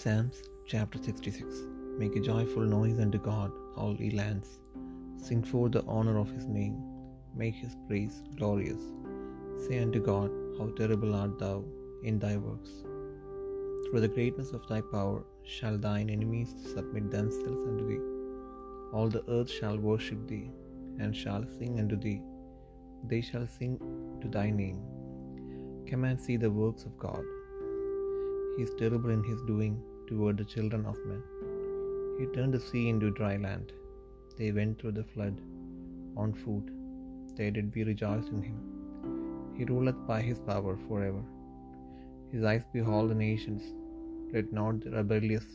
Psalms chapter 66 Make a joyful noise unto God, all ye lands. Sing forth the honor of his name. Make his praise glorious. Say unto God, How terrible art thou in thy works. Through the greatness of thy power shall thine enemies submit themselves unto thee. All the earth shall worship thee, and shall sing unto thee. They shall sing to thy name. Come and see the works of God. Is terrible in his doing toward the children of men. He turned the sea into dry land. They went through the flood on foot. They did be rejoiced in him. He ruleth by his power forever. His eyes behold the nations. Let not the rebellious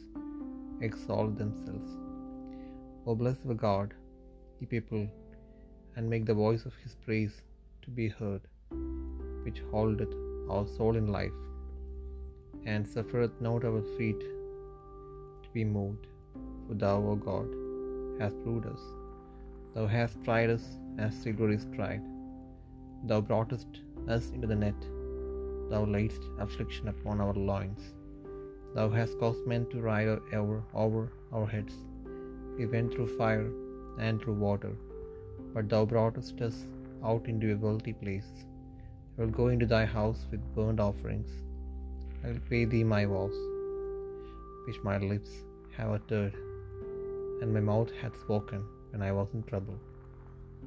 exalt themselves. O bless the God, ye people, and make the voice of his praise to be heard, which holdeth our soul in life and suffereth not our feet to be moved. For thou, O God, hast proved us. Thou hast tried us as silver is tried. Thou broughtest us into the net. Thou laidst affliction upon our loins. Thou hast caused men to ride over, over our heads. We went through fire and through water, but thou broughtest us out into a wealthy place. I will go into thy house with burnt offerings. I will pay thee my vows, which my lips have uttered, and my mouth hath spoken when I was in trouble.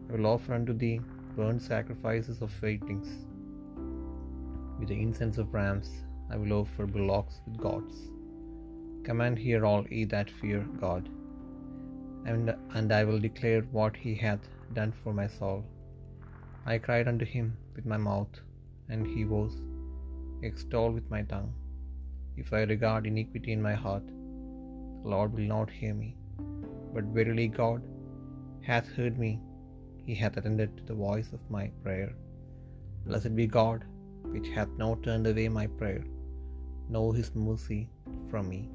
I will offer unto thee burnt sacrifices of faintings. With the incense of rams I will offer bullocks with gods. Come and hear all ye that fear God, and, and I will declare what he hath done for my soul. I cried unto him with my mouth, and he was extol with my tongue. If I regard iniquity in my heart, the Lord will not hear me. But verily God hath heard me, he hath attended to the voice of my prayer. Blessed be God, which hath not turned away my prayer, nor his mercy from me.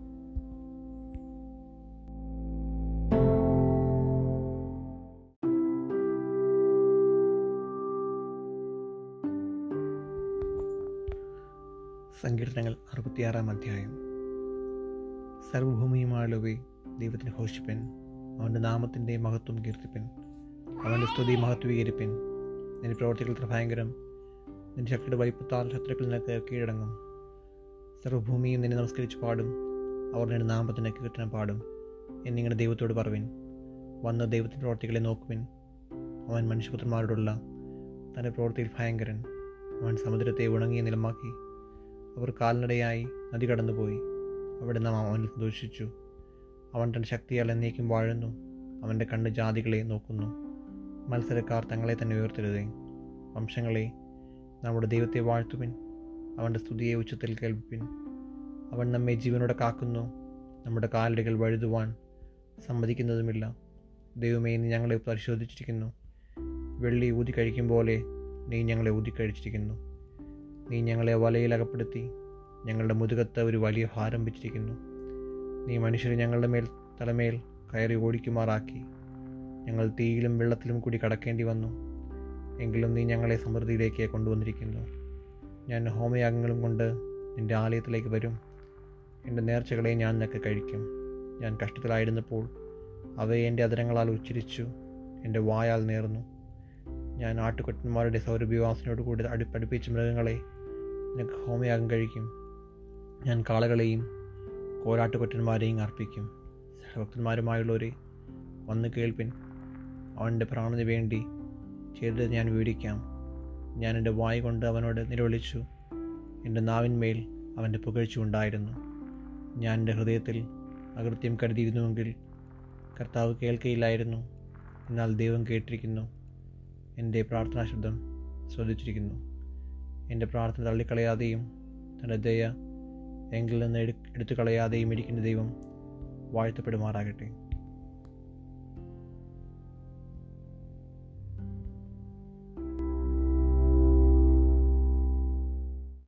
സങ്കീർത്തനങ്ങൾ അറുപത്തിയാറാം അധ്യായം. സർവഭൂമിയുമായുള്ളവേ ദൈവത്തിന് ഘോഷിപ്പൻ. അവന്റെ നാമത്തിന്റെ മഹത്വം കീർത്തിപ്പൻ. അവന്റെ സ്തുതി മഹത്വീകരിപ്പൻ. നിന്റെ പ്രവർത്തികൾ ഭയങ്കരം നിന്റെ ശക്തിയുടെ വലിപ്പത്താൽ ശത്രുക്കൾ നിനക്ക് കീഴടങ്ങും. സർവഭൂമിയും നിന്നെ നമസ്കരിച്ച് പാടും. അവർ നിന്റെ നാമത്തിന് കീർത്തനം പാടും. എന്നിങ്ങനെ ദൈവത്തോട് പറവിൻ. വന്ന ദൈവത്തിന്റെ പ്രവർത്തികളെ നോക്കുവിൻ. അവൻ മനുഷ്യപുത്രന്മാരോടുള്ള തന്റെ പ്രവൃത്തിയിൽ ഭയങ്കരൻ. അവൻ സമുദ്രത്തെ ഉണങ്ങിയ നിലമാക്കി. അവർ കാൽനടയായി നദി കടന്നുപോയി. അവിടെ നാം അവനിൽ സന്തോഷിച്ചു. അവൻ തന്റെ ശക്തിയാൽ എന്നേക്കും വാഴുന്നു. അവന്റെ കണ്ണ് ജാതികളെ നോക്കുന്നു. മത്സരക്കാർ തങ്ങളെ തന്നെ ഉയർത്തരുതേ. വംശങ്ങളെ നമ്മുടെ ദൈവത്തെ വാഴ്ത്തുവിൻ. അവന്റെ സ്തുതിയെ ഉച്ചത്തിൽ കേൾപ്പിൻ. അവൻ നമ്മെ ജീവനോടെ കാക്കുന്നു. നമ്മുടെ കാലടികൾ വഴുതുവാൻ സമ്മതിക്കുന്നതുമില്ല. ദൈവമേ നീ ഞങ്ങളെ പരിശോധിച്ചിരിക്കുന്നു. വെള്ളി ഊതി കഴിക്കും പോലെ നീ ഞങ്ങളെ ഊതിക്കഴിച്ചിരിക്കുന്നു നീ ഞങ്ങളെ വലയിൽ അകപ്പെടുത്തി. ഞങ്ങളുടെ മുതുകത്ത് ഒരു വലിയ ഭാരം വെച്ചിരിക്കുന്നു. നീ മനുഷ്യരെ ഞങ്ങളുടെ മേൽ തലമേൽ കയറി ഓടിക്കുമാറാക്കി. ഞങ്ങൾ തീയിലും വെള്ളത്തിലും കൂടി കടക്കേണ്ടി വന്നു. എങ്കിലും നീ ഞങ്ങളെ സമൃദ്ധിയിലേക്ക് കൊണ്ടുവന്നിരിക്കുന്നു. ഞാൻ ഹോമയാഗങ്ങളും കൊണ്ട് നിന്റെ ആലയത്തിലേക്ക് വരും. എന്റെ നേർച്ചകളെ ഞാൻ നിനക്ക് കഴിക്കും. ഞാൻ കഷ്ടത്തിലായിരുന്നപ്പോൾ അവയെ എന്റെ അതരങ്ങളാൽ ഉച്ചരിച്ചു. എന്റെ വായാൽ നേർന്നു. ഞാൻ ആട്ടുകൊട്ടന്മാരുടെ സൗരഭ്യവാസനയോട് കൂടി അടു പഠിപ്പിച്ച മൃഗങ്ങളെ നിനക്ക് ഹോമയാഗം കഴിക്കും. ഞാൻ കാളകളെയും കോരാട്ടുകൊറ്റന്മാരെയും അർപ്പിക്കും. ഭക്തന്മാരുമായുള്ളവരെ വന്ന് കേൾപ്പിൻ. അവന്റെ പ്രാണന് വേണ്ടി ചെയ്തത് ഞാൻ വിവരിക്കാം ഞാൻ എന്റെ വായ കൊണ്ട് അവനോട് നിലവിളിച്ചു. എന്റെ നാവിന്മേൽ അവന്റെ പുകഴ്ച ഉണ്ടായിരുന്നു. ഞാൻ എന്റെ ഹൃദയത്തിൽ അകൃത്യം കരുതിയിരുന്നുവെങ്കിൽ കർത്താവ് കേൾക്കയില്ലായിരുന്നു. എന്നാൽ ദൈവം കേട്ടിരിക്കുന്നു. എന്റെ പ്രാർത്ഥനാ ശബ്ദം ശ്രദ്ധിച്ചിരിക്കുന്നു. എന്റെ പ്രാർത്ഥന തള്ളിക്കളയാതെയും തന്റെ ദയ എങ്കിൽ നിന്ന് എടുത്തു കളയാതെയും ഇരിക്കുന്ന ദൈവം വാഴ്ത്തപ്പെടുമാറാകട്ടെ.